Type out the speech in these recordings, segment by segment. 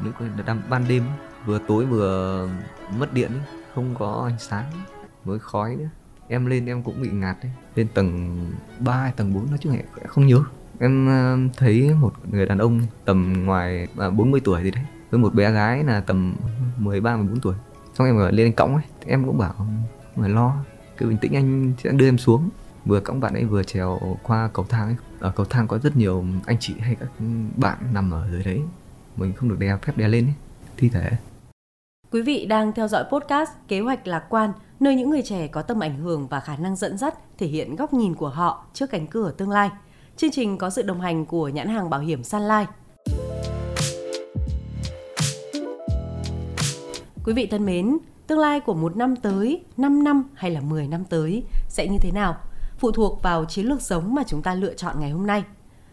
lúc đang ban đêm vừa tối vừa mất điện ấy, không có ánh sáng với khói nữa. Em lên em cũng bị ngạt đấy lên tầng 3 hay tầng 4 nói chung là không nhớ. Em thấy một người đàn ông tầm ngoài à, 40 tuổi gì đấy với một bé gái là tầm 13 14 tuổi. Xong em ở lên cõng ấy em cũng bảo không phải lo cứ bình tĩnh anh sẽ đưa em xuống. Vừa cõng bạn ấy vừa trèo qua cầu thang ấy. Ở cầu thang có rất nhiều anh chị hay các bạn nằm ở dưới đấy mình không được đè phép đè lên ấy thi thể Quý vị đang theo dõi podcast Kế hoạch lạc quan, nơi những người trẻ có tầm ảnh hưởng và khả năng dẫn dắt thể hiện góc nhìn của họ trước cánh cửa tương lai. Chương trình có sự đồng hành của nhãn hàng bảo hiểm Sun Life. Quý vị thân mến, tương lai của một năm tới, 5 năm hay là 10 năm tới sẽ như thế nào? Phụ thuộc vào chiến lược sống mà chúng ta lựa chọn ngày hôm nay.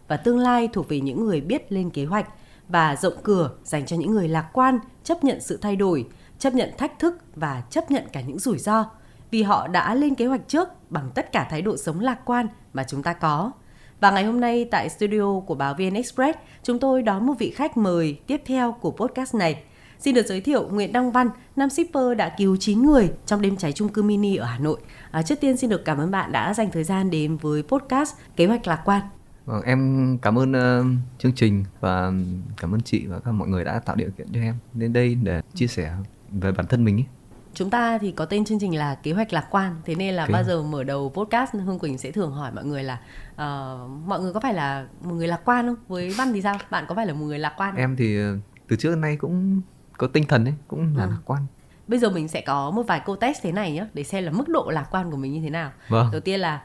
Và tương lai thuộc về những người biết lên kế hoạch và rộng cửa dành cho những người lạc quan, chấp nhận sự thay đổi, chấp nhận thách thức và chấp nhận cả những rủi ro vì họ đã lên kế hoạch trước bằng tất cả thái độ sống lạc quan mà chúng ta có. Và ngày hôm nay tại studio của báo VN Express, chúng tôi đón một vị khách mời tiếp theo của podcast này. Xin được giới thiệu Nguyễn Đăng Văn, nam shipper đã cứu 9 người trong đêm cháy chung cư mini ở Hà Nội. À, trước tiên xin được cảm ơn bạn đã dành thời gian đến với podcast Kế hoạch lạc quan. Vâng, em cảm ơn uh, chương trình và cảm ơn chị và các mọi người đã tạo điều kiện cho em đến đây để chia sẻ về bản thân mình ấy. Chúng ta thì có tên chương trình là kế hoạch lạc quan, thế nên là Kế bao giờ mở đầu podcast Hương Quỳnh sẽ thường hỏi mọi người là uh, mọi người có phải là một người lạc quan không? Với Văn thì sao? Bạn có phải là một người lạc quan không? Em thì uh, từ trước đến nay cũng có tinh thần ấy, cũng là Ừ. lạc quan. Bây giờ mình sẽ có một vài câu test thế này nhé để xem là mức độ lạc quan của mình như thế nào. Vâng. Đầu tiên là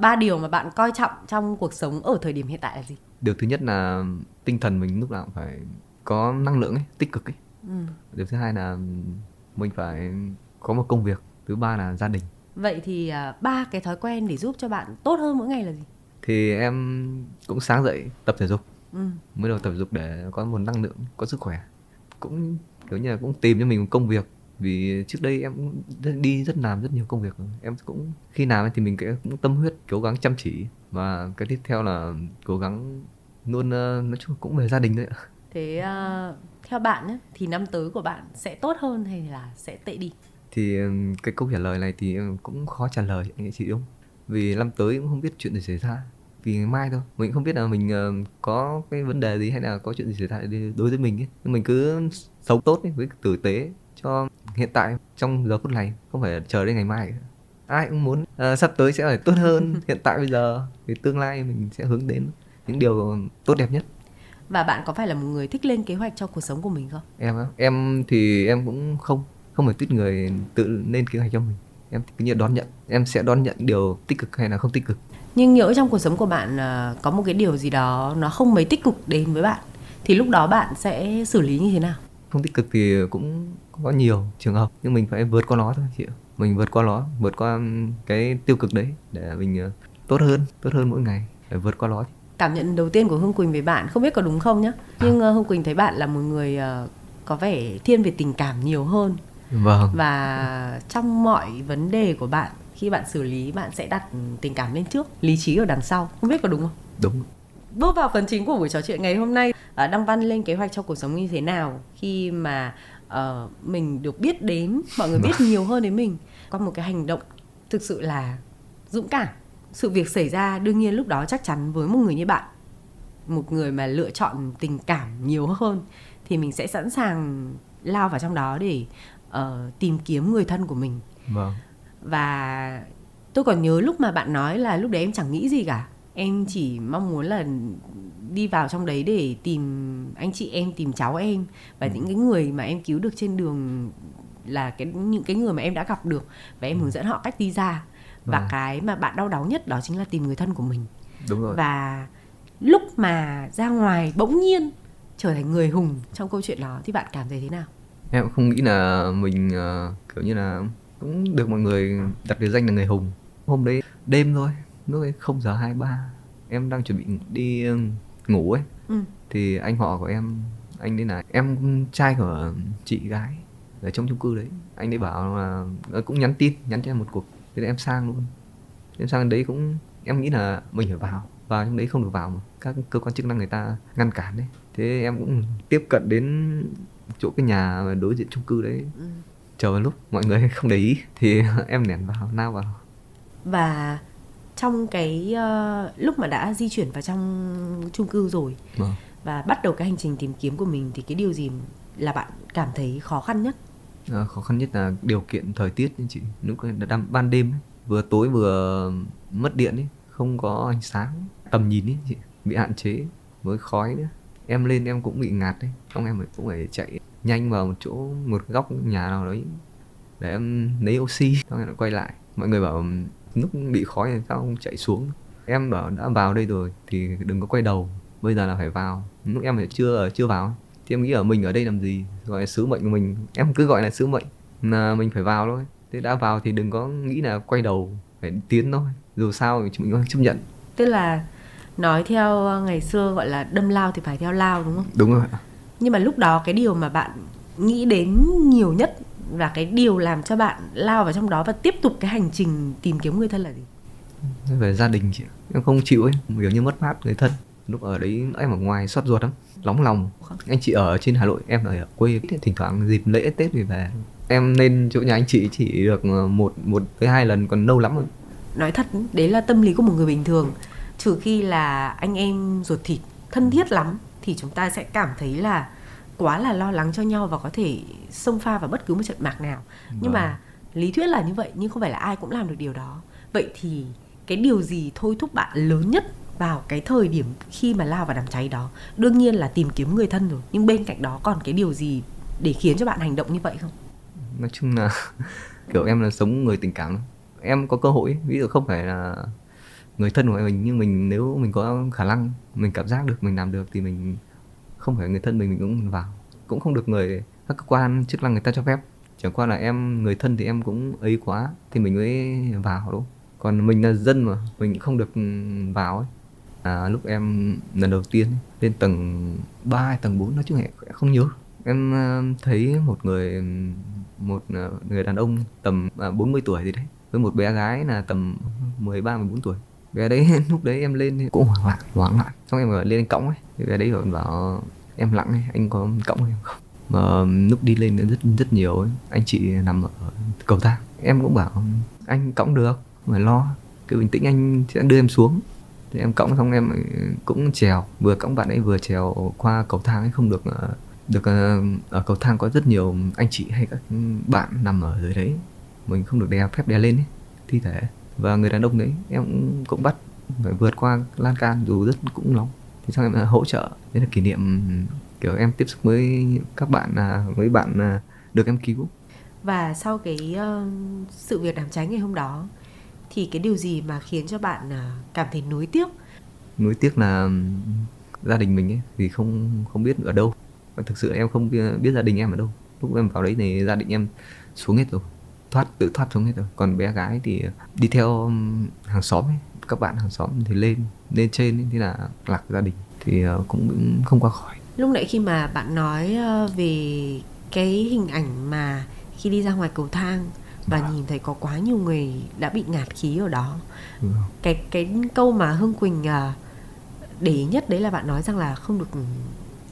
ba điều mà bạn coi trọng trong cuộc sống ở thời điểm hiện tại là gì? Điều thứ nhất là tinh thần mình lúc nào cũng phải có năng lượng ấy, tích cực ấy. Ừ. Điều thứ hai là mình phải có một công việc. Thứ ba là gia đình. Vậy thì à, ba cái thói quen để giúp cho bạn tốt hơn mỗi ngày là gì? Thì em cũng sáng dậy tập thể dục, Ừ. mới đầu tập thể dục để có một năng lượng, có sức khỏe. Cũng kiểu như là cũng tìm cho mình một công việc vì trước đây em cũng đi rất làm rất nhiều công việc. Em cũng khi làm thì mình cũng tâm huyết cố gắng chăm chỉ. Và cái tiếp theo là cố gắng luôn ờ, nói chung cũng về gia đình đấy ạ. Thế à, theo bạn nhé, thì năm tới của bạn sẽ tốt hơn hay là sẽ tệ đi? thì ừm, cái câu trả lời này thì em cũng khó trả lời anh chị đúng vì năm tới cũng không biết chuyện gì xảy ra. Vì ngày mai thôi mình không biết là mình ờ, có cái vấn đề gì hay là có chuyện gì xảy ra đối với mình ấy. Nhưng mình cứ sống tốt ấy, với tử tế cho hiện tại trong giờ phút này không phải chờ đến ngày mai. Ai cũng muốn ờ, sắp tới sẽ phải tốt hơn. Hiện tại bây giờ thì tương lai mình sẽ hướng đến những điều tốt đẹp nhất. Và bạn có phải là một người thích lên kế hoạch cho cuộc sống của mình không? em á em thì em cũng không không phải thích người tự lên kế hoạch cho mình. Em cứ như đón nhận em sẽ đón nhận điều tích cực hay là không tích cực. Nhưng nhỡ trong cuộc sống của bạn à, có một cái điều gì đó nó không mấy tích cực đến với bạn thì lúc đó bạn sẽ xử lý như thế nào? Không tích cực thì cũng có nhiều trường hợp nhưng mình phải vượt qua nó thôi chị mình vượt qua nó vượt qua cái tiêu cực đấy để mình ờ, tốt hơn tốt hơn mỗi ngày phải vượt qua nó Cảm nhận đầu tiên của Hương Quỳnh về bạn không biết có đúng không nhá. Nhưng à, Hương Quỳnh thấy bạn là một người à, có vẻ thiên về tình cảm nhiều hơn vâng và trong mọi vấn đề của bạn khi bạn xử lý bạn sẽ đặt tình cảm lên trước, lý trí ở đằng sau. Không biết có đúng không? đúng Bước vào phần chính của buổi trò chuyện ngày hôm nay, à, Đăng Văn lên kế hoạch cho cuộc sống như thế nào khi mà ờ, mình được biết đến, mọi người biết nhiều hơn đến mình? Qua một cái hành động thực sự là dũng cảm. Sự việc xảy ra đương nhiên lúc đó chắc chắn với một người như bạn, một người mà lựa chọn tình cảm nhiều hơn thì mình sẽ sẵn sàng lao vào trong đó để ờ, tìm kiếm người thân của mình. Vâng. Và tôi còn nhớ lúc mà bạn nói là lúc đấy em chẳng nghĩ gì cả em chỉ mong muốn là đi vào trong đấy để tìm anh chị em tìm cháu em. Và những cái người mà em cứu được trên đường là cái những cái người mà em đã gặp được và em hướng dẫn họ cách đi ra. Và Vâng. cái mà bạn đau đáu nhất đó chính là tìm người thân của mình. Đúng rồi. Và lúc mà ra ngoài bỗng nhiên trở thành người hùng trong câu chuyện đó thì bạn cảm thấy thế nào? Em không nghĩ là mình ờ, kiểu như là cũng được mọi người đặt biệt danh là người hùng. Hôm đấy đêm thôi lúc ấy không giờ hai ba em đang chuẩn bị đi ngủ ấy. Ừ. thì anh họ của em anh đấy là em trai của chị gái ở trong chung cư đấy. Anh ấy bảo là ờ, cũng nhắn tin nhắn cho em một cuộc. Thế là em sang luôn. Em sang đấy cũng em nghĩ là mình phải vào vào trong đấy không được vào mà. Các cơ quan chức năng người ta ngăn cản đấy. Thế em cũng tiếp cận đến chỗ cái nhà đối diện chung cư đấy. Ừ. chờ một lúc mọi người không để ý. Thì em lẻn vào nao vào. Và trong cái ờ, lúc mà đã di chuyển vào trong chung cư rồi. Vâng. và bắt đầu cái hành trình tìm kiếm của mình thì cái điều gì là bạn cảm thấy khó khăn nhất? À, khó khăn nhất là điều kiện thời tiết ấy chị. Lúc đang ban đêm ấy, vừa tối vừa mất điện ấy không có ánh sáng tầm nhìn ấy chị bị hạn chế với khói nữa. Em lên em cũng bị ngạt đấy xong em cũng phải chạy nhanh vào một chỗ một góc nhà nào đấy để em lấy oxy xong em lại quay lại. Mọi người bảo lúc bị khói thì sao? Không chạy xuống. Em bảo đã vào đây rồi thì đừng có quay đầu. Bây giờ là phải vào. Lúc em phải chưa chưa vào. Thì em nghĩ ở mình ở đây làm gì? Gọi là sứ mệnh của mình. Em cứ gọi là sứ mệnh là mình phải vào thôi. Thế đã vào thì đừng có nghĩ là quay đầu phải tiến thôi. Dù sao thì mình có chấp nhận. Tức là nói theo ngày xưa gọi là đâm lao thì phải theo lao đúng không? Đúng rồi nhưng mà lúc đó cái điều mà bạn nghĩ đến nhiều nhất và cái điều làm cho bạn lao vào trong đó và tiếp tục cái hành trình tìm kiếm người thân là gì? Về gia đình chị em không chịu ấy kiểu như mất mát người thân. Lúc ở đấy em ở ngoài xót ruột lắm nóng lòng. Anh chị ở trên hà nội em ở quê thỉnh thoảng dịp lễ tết thì về. Em lên chỗ nhà anh chị chỉ được một một tới hai lần còn lâu lắm rồi. Nói thật đấy là tâm lý của một người bình thường. Trừ khi là anh em ruột thịt thân thiết lắm thì chúng ta sẽ cảm thấy là quá là lo lắng cho nhau và có thể xông pha vào bất cứ một trận mạc nào. Nhưng Vâng. mà lý thuyết là như vậy nhưng không phải là ai cũng làm được điều đó. Vậy thì cái điều gì thôi thúc bạn lớn nhất vào cái thời điểm khi mà lao vào đám cháy đó? Đương nhiên là tìm kiếm người thân rồi nhưng bên cạnh đó còn cái điều gì để khiến cho bạn hành động như vậy không? Nói chung là kiểu em là sống người tình cảm em có cơ hội ví dụ không phải là người thân của mình nhưng mình nếu mình có khả năng mình cảm giác được mình làm được thì mình không phải người thân mình mình cũng vào. Cũng không được người các cơ quan chức năng người ta cho phép. Chẳng qua là em người thân thì em cũng ấy quá thì mình mới vào đúng còn mình là dân mà mình không được ừ, vào ấy. À, lúc em lần đầu tiên lên tầng 3 hay tầng 4 nói chung là không nhớ. Em ờ, thấy một người một ờ, người đàn ông tầm à, 40 tuổi gì đấy với một bé gái là tầm 13 14 tuổi. Bé đấy lúc đấy em lên thì cũng hoảng loạn hoảng loạn. Xong em ở lên cõng ấy thì bé đấy bảo, bảo em lặng ấy anh có cõng em không? Mà lúc đi lên rất rất nhiều ấy anh chị nằm ở cầu thang. Em cũng bảo anh cõng được không phải lo. Cứ bình tĩnh anh sẽ đưa em xuống. Thì em cõng xong em cũng trèo vừa cõng bạn ấy vừa trèo qua cầu thang ấy không được ờ, được ờ, ở cầu thang có rất nhiều anh chị hay các bạn nằm ở dưới đấy. Mình không được đè phép đè lên ấy, thi thể. Và người đàn ông đấy em cũng, cũng bắt phải vượt qua lan can dù rất cũng nóng. Thì xong em hỗ trợ. Đấy là kỷ niệm kiểu em tiếp xúc với các bạn là với bạn là được em cứu. Và sau cái ờ, sự việc đám cháy ngày hôm đó thì cái điều gì mà khiến cho bạn ờ, cảm thấy nuối tiếc? nuối tiếc là gia đình mình ấy thì không không biết ở đâu. Và thực sự em không biết, biết gia đình em ở đâu. Lúc em vào đấy thì gia đình em xuống hết rồi. Thoát tự thoát xuống hết rồi. Còn bé gái thì đi theo hàng xóm ấy. Các bạn hàng xóm thì lên lên trên ấy, thế là lạc gia đình. Thì ờ, cũng không qua khỏi Lúc nãy khi mà bạn nói ờ, về cái hình ảnh mà khi đi ra ngoài cầu thang và nhìn thấy có quá nhiều người đã bị ngạt khí ở đó. Ừ. Cái cái câu mà Hương Quỳnh ờ, để ý nhất đấy là bạn nói rằng là không được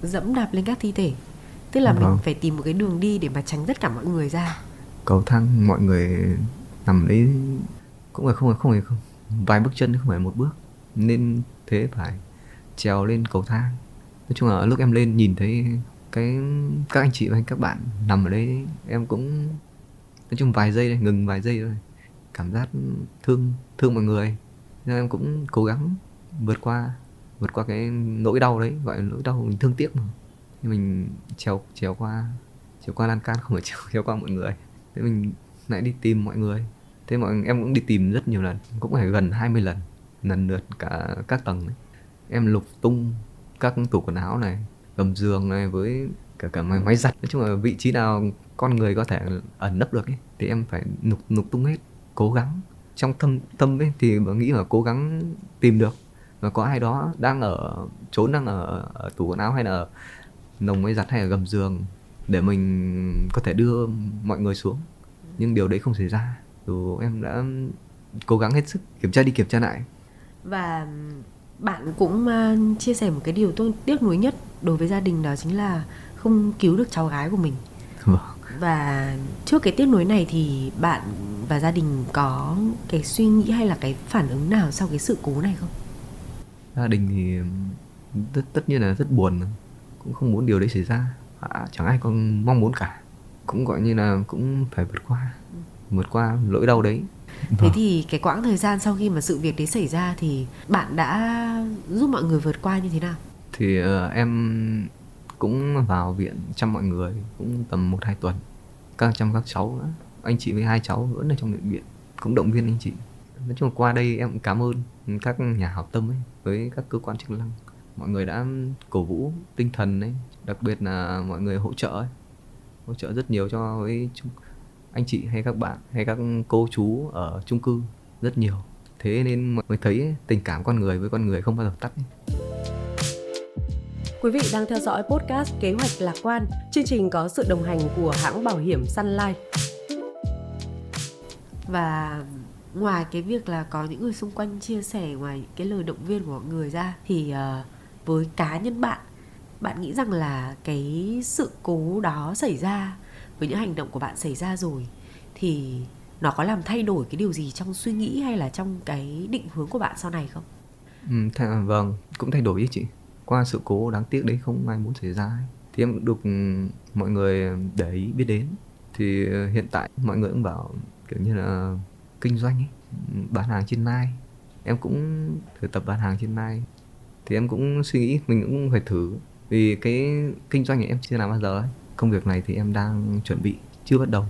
dẫm đạp lên các thi thể. Tức là mình Vâng. phải tìm một cái đường đi để mà tránh tất cả mọi người ra. cầu thang mọi người nằm đấy cũng phải không phải không phải không vài bước chân không phải một bước nên thế phải trèo lên cầu thang nói chung là lúc em lên nhìn thấy cái các anh chị và các bạn nằm ở đấy em cũng nói chung vài giây đây ngừng vài giây thôi. Cảm giác thương thương mọi người. Nên em cũng cố gắng vượt qua vượt qua cái nỗi đau đấy gọi là nỗi đau mình thương tiếc mà. Nhưng mình trèo trèo qua trèo qua lan can không phải trèo, trèo qua mọi người. Thế mình lại đi tìm mọi người. Thế mọi em cũng đi tìm rất nhiều lần cũng phải gần 20 lần lần lượt cả các tầng đấy. em lục tung các tủ quần áo này gầm giường này với cả cả máy, máy giặt. Nói chung là vị trí nào con người có thể ẩn nấp được ấy thì em phải nục nục tung hết cố gắng. Trong thâm tâm ấy thì bà nghĩ là cố gắng tìm được. Và có ai đó đang ở trốn đang ở, ở tủ quần áo hay là ở nồng máy giặt hay là gầm giường để mình có thể đưa mọi người xuống. Nhưng điều đấy không xảy ra. Dù em đã cố gắng hết sức kiểm tra đi kiểm tra lại. Và bạn cũng uh, chia sẻ một cái điều tôi tiếc nuối nhất đối với gia đình đó chính là không cứu được cháu gái của mình. Vâng. Và trước cái tiếc nuối này thì bạn và gia đình có cái suy nghĩ hay là cái phản ứng nào sau cái sự cố này không? Gia đình thì tất tất nhiên là rất buồn cũng không muốn điều đấy xảy ra. À, chẳng ai còn mong muốn cả. Cũng gọi như là cũng phải vượt qua vượt qua nỗi đau đấy thế Vâng. thì cái quãng thời gian sau khi mà sự việc đấy xảy ra thì bạn đã giúp mọi người vượt qua như thế nào? Thì ờ, em cũng vào viện chăm mọi người cũng tầm một hai tuần. Các chăm các cháu nữa. Anh chị với hai cháu vẫn ở trong bệnh viện cũng động viên anh chị. Nói chung là qua đây em cũng cảm ơn các nhà hảo tâm ấy với các cơ quan chức năng. Mọi người đã cổ vũ tinh thần ấy đặc biệt là mọi người hỗ trợ ấy. Hỗ trợ rất nhiều cho với chung- anh chị hay các bạn hay các cô chú ở chung cư rất nhiều thế nên mọi người thấy ấy, tình cảm con người với con người không bao giờ tắt ấy. Quý vị đang theo dõi podcast Kế hoạch lạc quan. Chương trình có sự đồng hành của hãng bảo hiểm Sun Life. Và ngoài cái việc là có những người xung quanh chia sẻ ngoài cái lời động viên của mọi người ra thì ờ, với cá nhân bạn bạn nghĩ rằng là cái sự cố đó xảy ra với những hành động của bạn xảy ra rồi thì nó có làm thay đổi cái điều gì trong suy nghĩ hay là trong cái định hướng của bạn sau này không? Ừ, th- à, vâng, cũng thay đổi chứ chị. Qua sự cố đáng tiếc đấy không ai muốn xảy ra ấy. Thì em được ừ, mọi người để ý biết đến. Thì ờ, hiện tại mọi người cũng bảo kiểu như là kinh doanh ấy, ừ, bán hàng trên Nike. Em cũng thử tập bán hàng trên Nike. Thì em cũng suy nghĩ mình cũng phải thử. Vì cái kinh doanh này em chưa làm bao giờ ấy. Công việc này thì em đang chuẩn bị, chưa bắt đầu.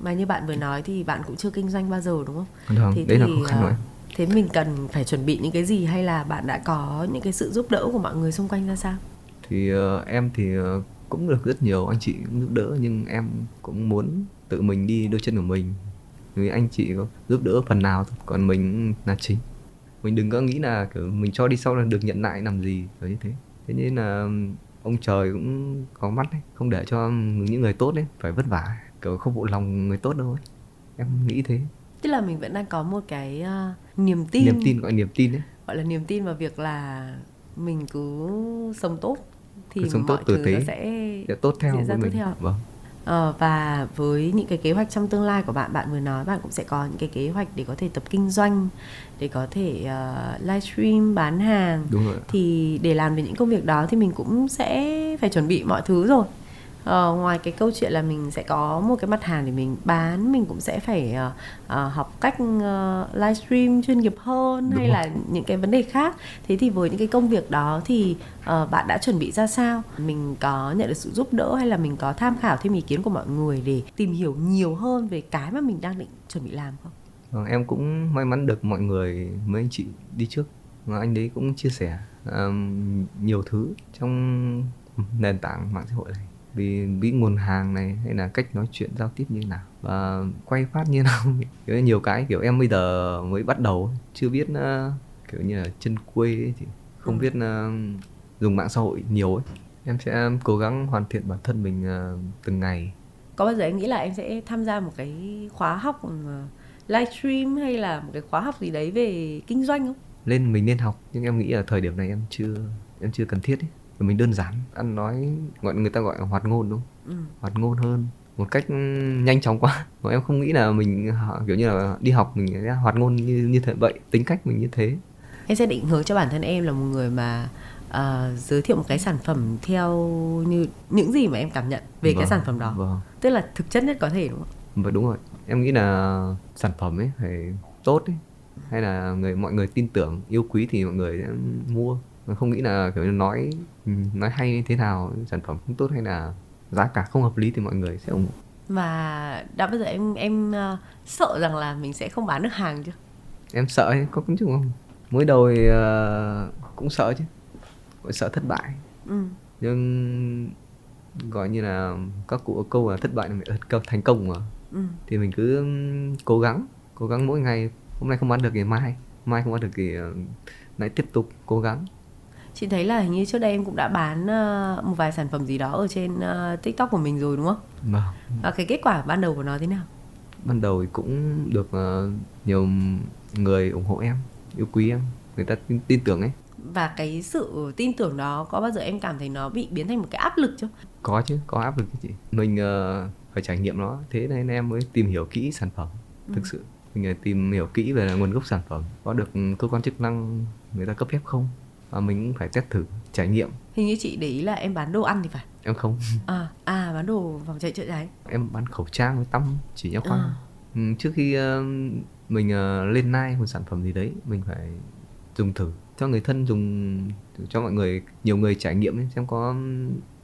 Mà như bạn vừa nói thì bạn cũng chưa kinh doanh bao giờ đúng không? Vâng, Thế đấy là thì, khó khăn ờ, của em. Thế mình cần phải chuẩn bị những cái gì hay là bạn đã có những cái sự giúp đỡ của mọi người xung quanh ra sao? thì ờ, em thì ờ, cũng được rất nhiều anh chị cũng giúp đỡ nhưng em cũng muốn tự mình đi đôi chân của mình vì anh chị có giúp đỡ phần nào thôi còn mình là chính mình đừng có nghĩ là kiểu mình cho đi sau là được nhận lại làm gì kiểu như thế thế nên là ông trời cũng có mắt đấy không để cho những người tốt đấy phải vất vả kiểu không phụ lòng người tốt đâu ấy. Em nghĩ thế. Tức là mình vẫn đang có một cái ờ, niềm tin, niềm tin gọi niềm tin đấy. Gọi là niềm tin vào việc là mình cứ sống tốt thì Cứ sống mọi tốt, tử thứ tế. nó sẽ sẽ tốt theo diễn ra mình. theo. vâng Ờ, và với những cái kế hoạch trong tương lai của bạn bạn vừa nói bạn cũng sẽ có những cái kế hoạch để có thể tập kinh doanh để có thể ờ, livestream bán hàng. Đúng rồi thì để làm được những công việc đó thì mình cũng sẽ phải chuẩn bị mọi thứ rồi Ờ, ngoài cái câu chuyện là mình sẽ có một cái mặt hàng để mình bán mình cũng sẽ phải ờ, ờ, học cách ờ, livestream chuyên nghiệp hơn Đúng hay rồi. là những cái vấn đề khác. Thế thì với những cái công việc đó thì ờ, bạn đã chuẩn bị ra sao? Mình có nhận được sự giúp đỡ hay là mình có tham khảo thêm ý kiến của mọi người để tìm hiểu nhiều hơn về cái mà mình đang định chuẩn bị làm không? Vâng, em cũng may mắn được mọi người mấy anh chị đi trước. Và anh đấy cũng chia sẻ um, nhiều thứ trong nền tảng mạng xã hội này vì bí nguồn hàng này hay là cách nói chuyện giao tiếp như nào? Và quay phát như nào? Kiểu nhiều cái kiểu em bây giờ mới bắt đầu chưa biết uh, kiểu như là chân quê ấy thì không Ừ. biết uh, dùng mạng xã hội nhiều ấy. Em sẽ cố gắng hoàn thiện bản thân mình uh, từng ngày. Có bao giờ em nghĩ là em sẽ tham gia một cái khóa học ờ, livestream hay là một cái khóa học gì đấy về kinh doanh không? Lên mình nên học nhưng em nghĩ là thời điểm này em chưa em chưa cần thiết ấy Và mình đơn giản. Ăn nói gọi người ta gọi là hoạt ngôn đúng không? Ừ. hoạt ngôn hơn. Một cách nhanh chóng quá. Mà em không nghĩ là mình kiểu như là đi học mình sẽ hoạt ngôn như như thế. Vậy tính cách mình như thế. Em sẽ định hướng cho bản thân em là một người mà ờ, giới thiệu một cái sản phẩm theo như những gì mà em cảm nhận về cái Vâng, sản phẩm đó. vâng. Tức là thực chất nhất có thể đúng không? Vậy đúng rồi. Em nghĩ là sản phẩm ấy phải tốt ấy. Hay là người mọi người tin tưởng yêu quý thì mọi người sẽ mua không nghĩ là kiểu như nói nói hay thế nào sản phẩm không tốt hay là giá cả không hợp lý thì mọi người sẽ ủng hộ. Và đã bao giờ em em ờ, sợ rằng là mình sẽ không bán được hàng chưa? Em sợ ấy, có cũng chứ không? Mới đầu thì ờ, cũng sợ chứ Gọi sợ thất bại. Ừ. nhưng gọi như là các cụ câu là thất bại là câu thành công mà. Ừ. thì mình cứ cố gắng cố gắng mỗi ngày. Hôm nay không bán được thì mai mai không bán được thì ờ, lại tiếp tục cố gắng chị thấy là hình như trước đây em cũng đã bán ờ, một vài sản phẩm gì đó ở trên ờ, tiktok của mình rồi đúng không? Vâng. Và cái kết quả ban đầu của nó thế nào? Ban đầu thì cũng được ờ, nhiều người ủng hộ em yêu quý em người ta tin, tin tưởng ấy. Và cái sự tin tưởng đó có bao giờ em cảm thấy nó bị biến thành một cái áp lực chưa? Có chứ có áp lực chứ chị. Mình uh, phải trải nghiệm nó thế nên em mới tìm hiểu kỹ sản phẩm ừ. thực sự. Mình tìm hiểu kỹ về nguồn gốc sản phẩm có được cơ quan chức năng người ta cấp phép không và mình cũng phải test thử trải nghiệm. Hình như chị để ý là em bán đồ ăn thì phải. Em không. À à bán đồ phòng chạy chữa cháy. Em bán khẩu trang với tăm chỉ nha khoa. À. ừ, trước khi uh, mình uh, lên nai một sản phẩm gì đấy mình phải dùng thử. Cho người thân dùng cho mọi người nhiều người trải nghiệm ấy, xem có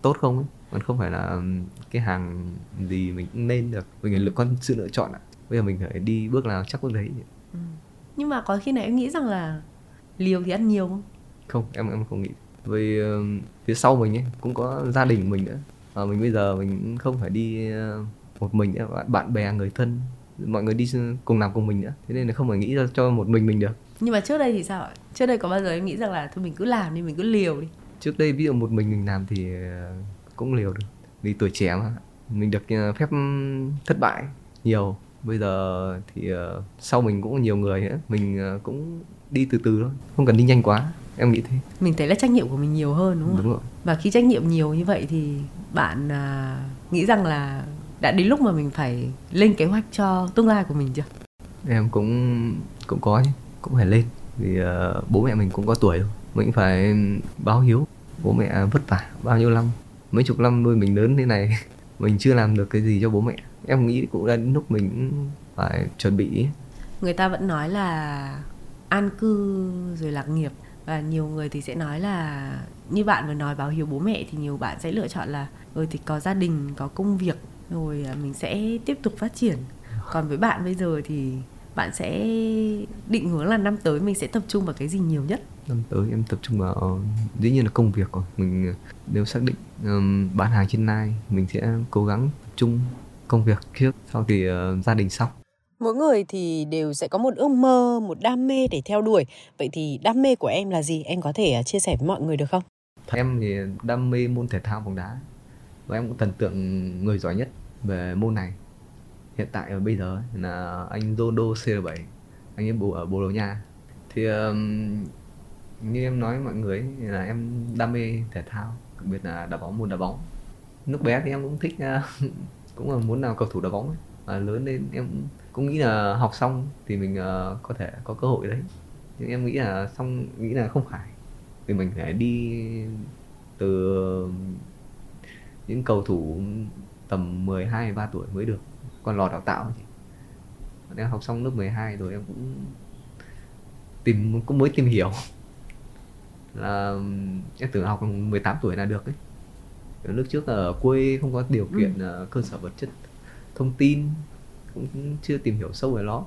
tốt không ấy. Còn không phải là cái hàng gì mình cũng nên được. Mình phải con sự lựa chọn ạ. Bây giờ mình phải đi bước nào chắc bước đấy. Ừ. nhưng mà có khi nào em nghĩ rằng là liều thì ăn nhiều không không em em không nghĩ. Vì uh, phía sau mình ấy cũng có gia đình mình nữa. Và mình bây giờ mình không phải đi uh, một mình nữa bạn bè người thân mọi người đi cùng làm cùng mình nữa. Thế nên là không phải nghĩ ra cho một mình mình được. Nhưng mà trước đây thì sao ạ? Trước đây có bao giờ em nghĩ rằng là thôi mình cứ làm đi mình cứ liều đi? Trước đây ví dụ một mình mình làm thì ờ, cũng liều được. Vì tuổi trẻ mà. Mình được phép thất bại nhiều. Bây giờ thì sau mình cũng nhiều người nữa. Mình cũng đi từ từ thôi. Không cần đi nhanh quá em nghĩ thế. Mình thấy là trách nhiệm của mình nhiều hơn đúng không đúng rồi. Và khi trách nhiệm nhiều như vậy thì bạn uh, nghĩ rằng là đã đến lúc mà mình phải lên kế hoạch cho tương lai của mình chưa? Em cũng cũng có chứ cũng phải lên. Vì uh, bố mẹ mình cũng có tuổi rồi mình phải báo hiếu. Bố mẹ vất vả bao nhiêu năm mấy chục năm nuôi mình lớn thế này mình chưa làm được cái gì cho bố mẹ. Em nghĩ cũng đến lúc mình phải chuẩn bị. Người ta vẫn nói là an cư rồi lạc nghiệp và nhiều người thì sẽ nói là như bạn vừa nói báo hiếu bố mẹ thì nhiều bạn sẽ lựa chọn là rồi thì có gia đình có công việc rồi à, mình sẽ tiếp tục phát triển. Còn với bạn bây giờ thì bạn sẽ định hướng là năm tới mình sẽ tập trung vào cái gì nhiều nhất? Năm tới em tập trung vào dĩ nhiên là công việc rồi mình à, nếu xác định um, bán hàng trên nai mình sẽ cố gắng tập trung công việc trước sau thì uh, gia đình sau mỗi người thì đều sẽ có một ước mơ một đam mê để theo đuổi. Vậy thì đam mê của em là gì? Em có thể à, chia sẻ với mọi người được không? Em thì đam mê môn thể thao bóng đá. Và em cũng thần tượng người giỏi nhất về môn này. Hiện tại ở bây giờ là anh Ronaldo C7 anh ấy bù ở Bồ Đào Nha. Thì um, như em nói với mọi người là em đam mê thể thao đặc biệt là đá bóng môn đá bóng. Lúc bé thì em cũng thích uh, cũng là muốn làm cầu thủ đá bóng ấy. và lớn lên em cũng nghĩ là học xong thì mình uh, có thể có cơ hội đấy. Nhưng em nghĩ là xong nghĩ là không phải. Vì mình phải đi từ những cầu thủ tầm 12 13 tuổi mới được. Còn lò đào tạo em học xong lớp 12 rồi em cũng tìm cũng mới tìm hiểu. Là em tưởng học 18 tuổi là được ấy. Lúc trước ở quê không có điều kiện ừ. cơ sở vật chất thông tin cũng chưa tìm hiểu sâu về nó.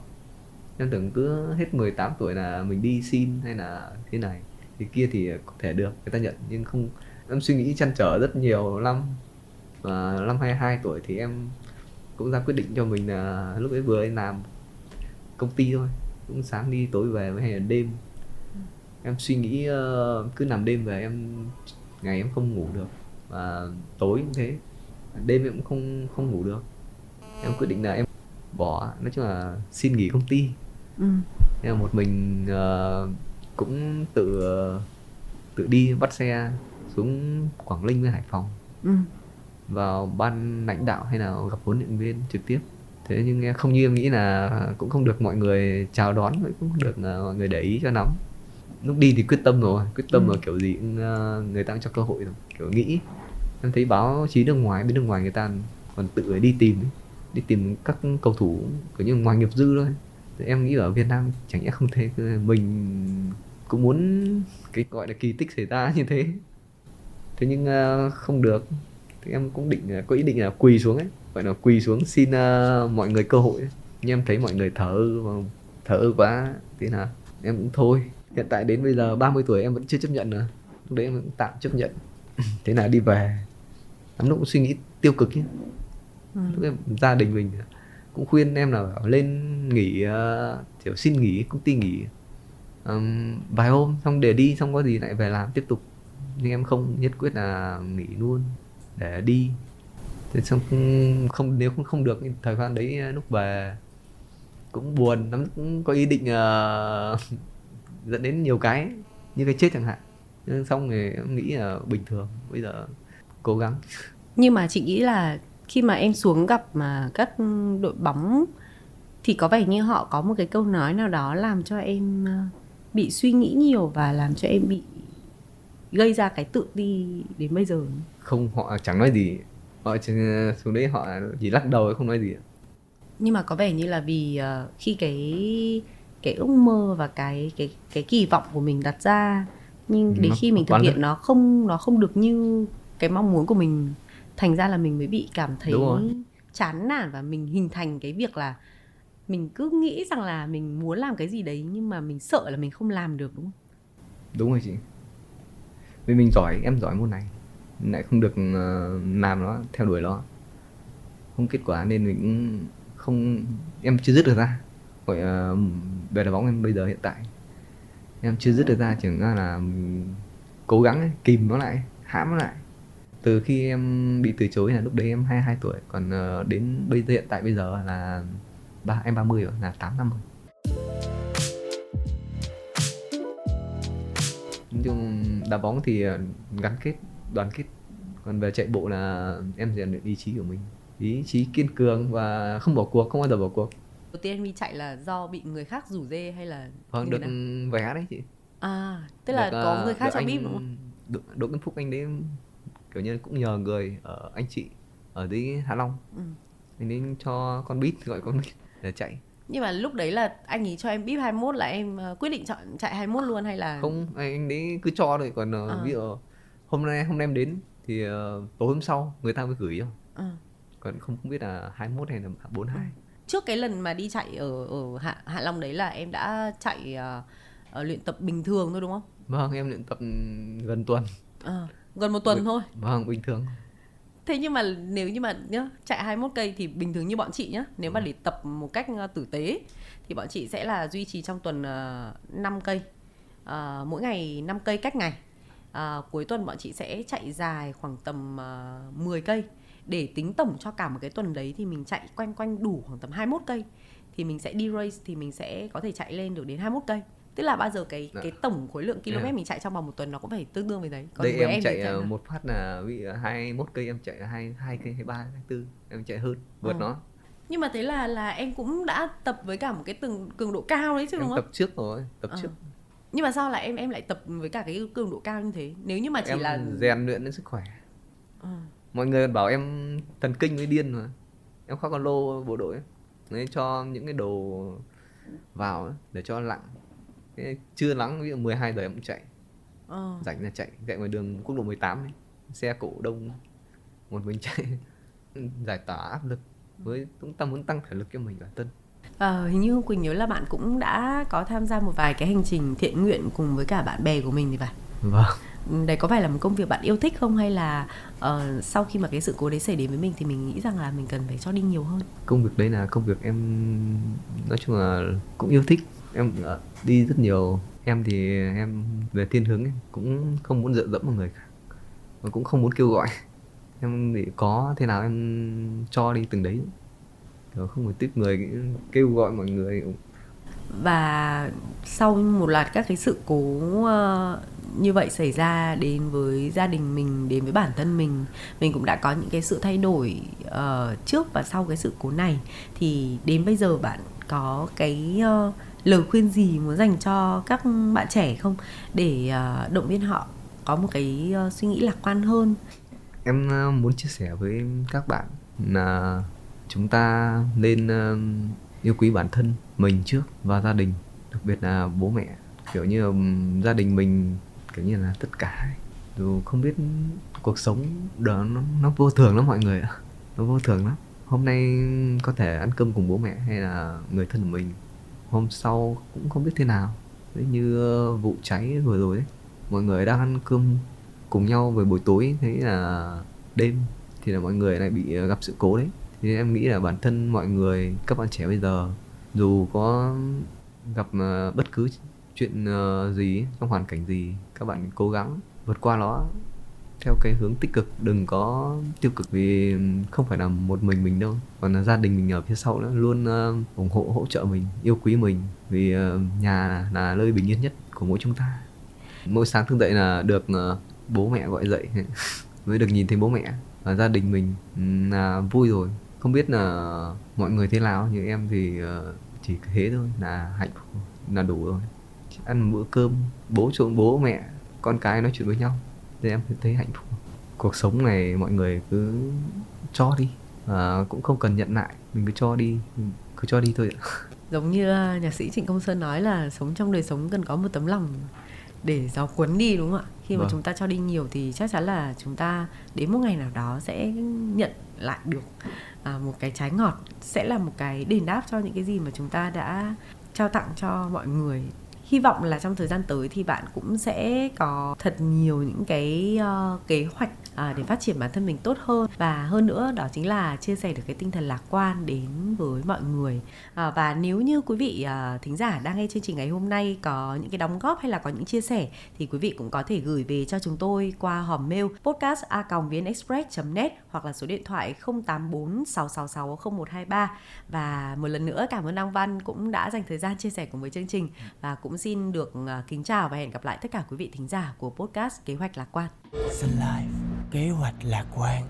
Em tưởng cứ hết 18 tuổi là mình đi xin hay là thế này thì kia thì có thể được, người ta nhận. Nhưng không, em suy nghĩ chăn trở rất nhiều năm. Và năm 22 tuổi thì em cũng ra quyết định cho mình là lúc ấy vừa làm công ty thôi, cũng sáng đi tối về với hay là đêm. Em suy nghĩ ờ, cứ nằm đêm về em, ngày em không ngủ được và tối cũng thế. Đêm em cũng không không ngủ được. Em quyết định là em bỏ nói chung là xin nghỉ công ty ừ. em một mình uh, cũng tự uh, tự đi bắt xe xuống Quảng Ninh với Hải Phòng ừ. vào ban lãnh đạo hay là gặp huấn luyện viên trực tiếp thế nhưng không như em nghĩ là cũng không được mọi người chào đón cũng không được uh, mọi người để ý cho lắm lúc đi thì quyết tâm rồi quyết tâm ừ. là kiểu gì cũng uh, người ta cũng cho cơ hội rồi kiểu nghĩ em thấy báo chí nước ngoài bên nước ngoài người ta còn tự đi tìm ấy đi tìm các cầu thủ kiểu như ngoài nghiệp dư thôi. Em nghĩ ở Việt Nam chẳng lẽ không thế. Mình cũng muốn cái gọi là kỳ tích xảy ra như thế. Thế nhưng uh, không được. Thì em cũng định ờ, có ý định là quỳ xuống ấy. Gọi là quỳ xuống xin uh, mọi người cơ hội. Ấy. nhưng em thấy mọi người thở thở quá. Thế là em cũng thôi. Hiện tại đến bây giờ 30 tuổi em vẫn chưa chấp nhận nữa. Lúc đấy em cũng tạm chấp nhận. Thế là đi về. Lắm lúc cũng suy nghĩ tiêu cực nhé ừ. gia đình mình cũng khuyên em là lên nghỉ uh, kiểu xin nghỉ công ty nghỉ um, vài hôm xong để đi xong có gì lại về làm tiếp tục. Nhưng em không nhất quyết là nghỉ luôn để đi. Thế xong không nếu không không được thời gian đấy lúc về cũng buồn lắm cũng có ý định uh, dẫn đến nhiều cái như cái chết chẳng hạn. Nhưng xong rồi em nghĩ là bình thường bây giờ cố gắng. Nhưng mà chị nghĩ là khi mà em xuống gặp mà các đội bóng thì có vẻ như họ có một cái câu nói nào đó làm cho em ờ, bị suy nghĩ nhiều và làm cho em bị gây ra cái tự ti đến bây giờ. Không họ chẳng nói gì. Họ chỉ xuống đấy họ chỉ lắc đầu không nói gì nhưng mà có vẻ như là vì uh, khi cái cái ước mơ và cái cái cái kỳ vọng của mình đặt ra nhưng đến khi mình thực hiện nó không nó không được như cái mong muốn của mình thành ra là mình mới bị cảm thấy chán nản và mình hình thành cái việc là mình cứ nghĩ rằng là mình muốn làm cái gì đấy nhưng mà mình sợ là mình không làm được đúng không? Đúng rồi chị. Vì mình giỏi em giỏi môn này lại không được uh, làm nó theo đuổi nó. Không kết quả nên mình cũng không em chưa dứt được ra. Gọi uh, về đá bóng em bây giờ hiện tại. Em chưa dứt được ra chỉ là, là cố gắng ấy, kìm nó lại hãm nó lại từ khi em bị từ chối là lúc đấy em 22 tuổi còn uh, đến bây giờ hiện tại bây giờ là ba em 30 rồi là 8 năm rồi. Nói chung đá bóng thì ờ, gắn kết đoàn kết. Còn về chạy bộ là em rèn luyện ý chí của mình. Ý chí kiên cường và không bỏ cuộc không bao giờ bỏ cuộc. Đầu tiên đi chạy là do bị người khác rủ dê hay là vâng được nào? vé đấy chị. À tức là được, có ờ, người khác cho bíp đúng không? Đỗ, đỗ Văn Phúc anh đấy kiểu như cũng nhờ người ở anh chị ở dưới Hạ Long ừ. anh đến cho con bít gọi con bít để chạy nhưng mà lúc đấy là anh ấy cho em bíp 21 là em ờ, quyết định chọn chạy 21 luôn hay là không anh đấy cứ cho rồi còn uh, à. ví dụ hôm nay hôm nay em đến thì uh, tối hôm sau người ta mới gửi cho à. còn không không biết là 21 hay là 42 ừ. trước cái lần mà đi chạy ở ở Hạ Hạ Long đấy là em đã chạy uh, luyện tập bình thường thôi đúng không vâng em luyện tập gần tuần à, gần một tuần bình, thôi. vâng bình thường. Thế nhưng mà nếu như mà nhá chạy 21 cây thì bình thường như bọn chị nhá nếu mà để tập một cách ờ, tử tế thì bọn chị sẽ là duy trì trong tuần uh, ờ, 5 cây. Uh, mỗi ngày 5 cây cách ngày. Uh, cuối tuần bọn chị sẽ chạy dài khoảng tầm uh, 10 cây. Để tính tổng cho cả một cái tuần đấy thì mình chạy quanh quanh đủ khoảng tầm 21 cây. Thì mình sẽ đi race thì mình sẽ có thể chạy lên được đến 21 cây tức là bao giờ cái dạ. cái tổng khối lượng km yeah. mình chạy trong vòng một tuần nó cũng phải tương đương với đấy còn đây em, em chạy ờ, một phát là bị hai mốt cây em chạy hai hai cây hai ba hai tư em chạy hơn vượt ừ. nó nhưng mà thế là là em cũng đã tập với cả một cái từng cường độ cao đấy chứ em đúng không tập trước rồi tập à. trước nhưng mà sao lại em em lại tập với cả cái cường độ cao như thế nếu như mà chỉ em là rèn luyện đến sức khỏe à. mọi người bảo em thần kinh với điên mà em khoác con lô bộ đội ấy. Nên cho những cái đồ vào để cho lặng chưa nắng ví dụ 12 giờ em cũng chạy ờ. rảnh là chạy chạy ngoài đường quốc lộ 18 ấy. xe cộ đông một mình chạy giải tỏa áp lực với chúng ta muốn tăng thể lực cho mình bản thân À, hình như Quỳnh nhớ là bạn cũng đã có tham gia một vài cái hành trình thiện nguyện cùng với cả bạn bè của mình thì phải. Vâng. Ừ, đấy có phải là một công việc bạn yêu thích không hay là uh, sau khi mà cái sự cố đấy xảy đến với mình thì mình nghĩ rằng là mình cần phải cho đi nhiều hơn? Công việc đấy là công việc em nói chung là cũng yêu thích em ờ, đi rất nhiều. Em thì em về thiên hướng ấy, cũng không muốn dựa dẫm vào người khác và cũng không muốn kêu gọi. Em thì có thế nào em cho đi từng đấy. Rồi không phải tiếp người kêu gọi mọi người. Và sau một loạt các cái sự cố ờ, như vậy xảy ra đến với gia đình mình đến với bản thân mình mình cũng đã có những cái sự thay đổi uh, trước và sau cái sự cố này thì đến bây giờ bạn có cái uh, lời khuyên gì muốn dành cho các bạn trẻ không? Để uh, động viên họ có một cái uh, suy nghĩ lạc quan hơn. Em uh, muốn chia sẻ với các bạn là chúng ta nên uh, yêu quý bản thân mình trước và gia đình đặc biệt là bố mẹ. Kiểu như um, gia đình mình kiểu như là tất cả dù không biết cuộc sống đó nó, nó vô thường lắm mọi người ạ. Nó vô thường lắm. Hôm nay có thể ăn cơm cùng bố mẹ hay là người thân của mình hôm sau cũng không biết thế nào. Đấy như ờ, vụ cháy vừa rồi đấy mọi người đang ăn cơm cùng nhau về buổi tối, thế là đêm thì là mọi người lại bị ờ, gặp sự cố đấy. Nên em nghĩ là bản thân mọi người, các bạn trẻ bây giờ, dù có gặp ờ, bất cứ chuyện gì trong hoàn cảnh gì, các bạn cố gắng vượt qua nó theo cái hướng tích cực đừng có tiêu cực vì không phải là một mình mình đâu còn là gia đình mình ở phía sau nữa luôn uh, ủng hộ hỗ trợ mình yêu quý mình vì uh, nhà là, là nơi bình yên nhất của mỗi chúng ta. Mỗi sáng thức dậy là được uh, bố mẹ gọi dậy mới được nhìn thấy bố mẹ và gia đình mình ừ, là vui rồi. Không biết là mọi người thế nào nhưng em thì uh, chỉ thế thôi là hạnh phúc là đủ rồi. Ăn bữa cơm bố trộn bố mẹ con cái nói chuyện với nhau thì em thấy hạnh phúc cuộc sống này mọi người cứ cho đi. À, cũng không cần nhận lại mình cứ cho đi cứ cho đi thôi giống như à, nhạc sĩ trịnh công sơn nói là sống trong đời sống cần có một tấm lòng để gió cuốn đi đúng không ạ? Khi mà vâng. chúng ta cho đi nhiều thì chắc chắn là chúng ta đến một ngày nào đó sẽ nhận lại được à, một cái trái ngọt sẽ là một cái đền đáp cho những cái gì mà chúng ta đã trao tặng cho mọi người hy vọng là trong thời gian tới thì bạn cũng sẽ có thật nhiều những cái uh, kế hoạch à, để phát triển bản thân mình tốt hơn. Và hơn nữa đó chính là chia sẻ được cái tinh thần lạc quan đến với mọi người. À, và nếu như quý vị à, thính giả đang nghe chương trình ngày hôm nay có những cái đóng góp hay là có những chia sẻ thì quý vị cũng có thể gửi về cho chúng tôi qua hòm mail podcast a net hoặc là số điện thoại 084 666 0123 và một lần nữa cảm ơn Đăng Văn cũng đã dành thời gian chia sẻ cùng với chương trình. Và cũng xin được à, kính chào và hẹn gặp lại tất cả quý vị thính giả của podcast Kế hoạch lạc quan. Sun Life, kế hoạch lạc quan.